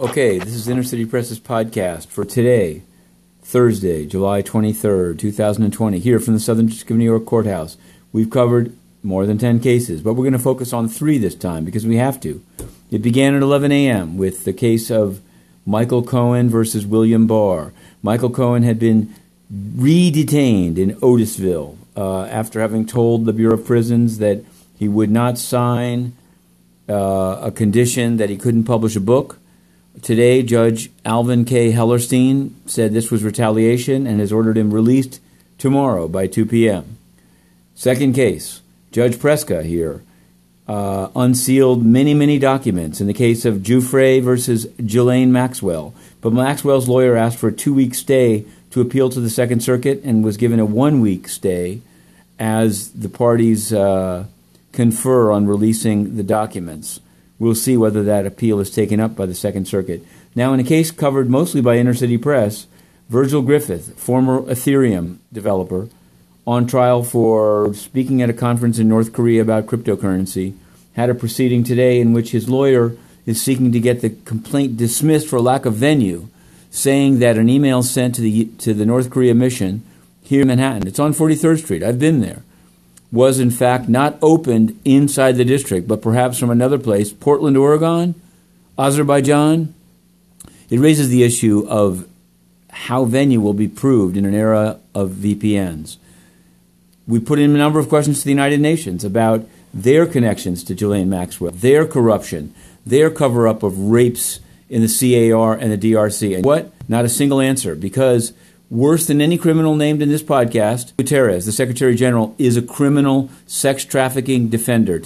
Okay, this is Inner City Press's podcast for today, Thursday, July 23rd, 2020, here from the Southern District of New York Courthouse. We've covered more than 10 cases, but we're going to focus on three this time because we have to. It began at 11 a.m. with the case of Michael Cohen versus William Barr. Michael Cohen had been re detained in Otisville uh, after having told the Bureau of Prisons that he would not sign uh, a condition that he couldn't publish a book. Today, Judge Alvin K. Hellerstein said this was retaliation and has ordered him released tomorrow by 2 p.m. Second case, Judge Preska here uh, unsealed many, many documents in the case of Giuffre versus Ghislaine Maxwell. But Maxwell's lawyer asked for a two week stay to appeal to the Second Circuit and was given a one week stay as the parties uh, confer on releasing the documents. We'll see whether that appeal is taken up by the Second Circuit. Now, in a case covered mostly by Inner City Press, Virgil Griffith, former Ethereum developer, on trial for speaking at a conference in North Korea about cryptocurrency, had a proceeding today in which his lawyer is seeking to get the complaint dismissed for lack of venue, saying that an email sent to the to the North Korea mission here in Manhattan, it's on 43rd Street, I've been there, was in fact not opened inside the district, but perhaps from another place, Portland, Oregon, Azerbaijan. It raises the issue of how venue will be proved in an era of VPNs. We put in a number of questions to the United Nations about their connections to Ghislaine Maxwell, their corruption, their cover up of rapes in the CAR and the DRC. And what? Not a single answer because worse than any criminal named in this podcast, Guterres, the Secretary General, is a criminal sex trafficking defender.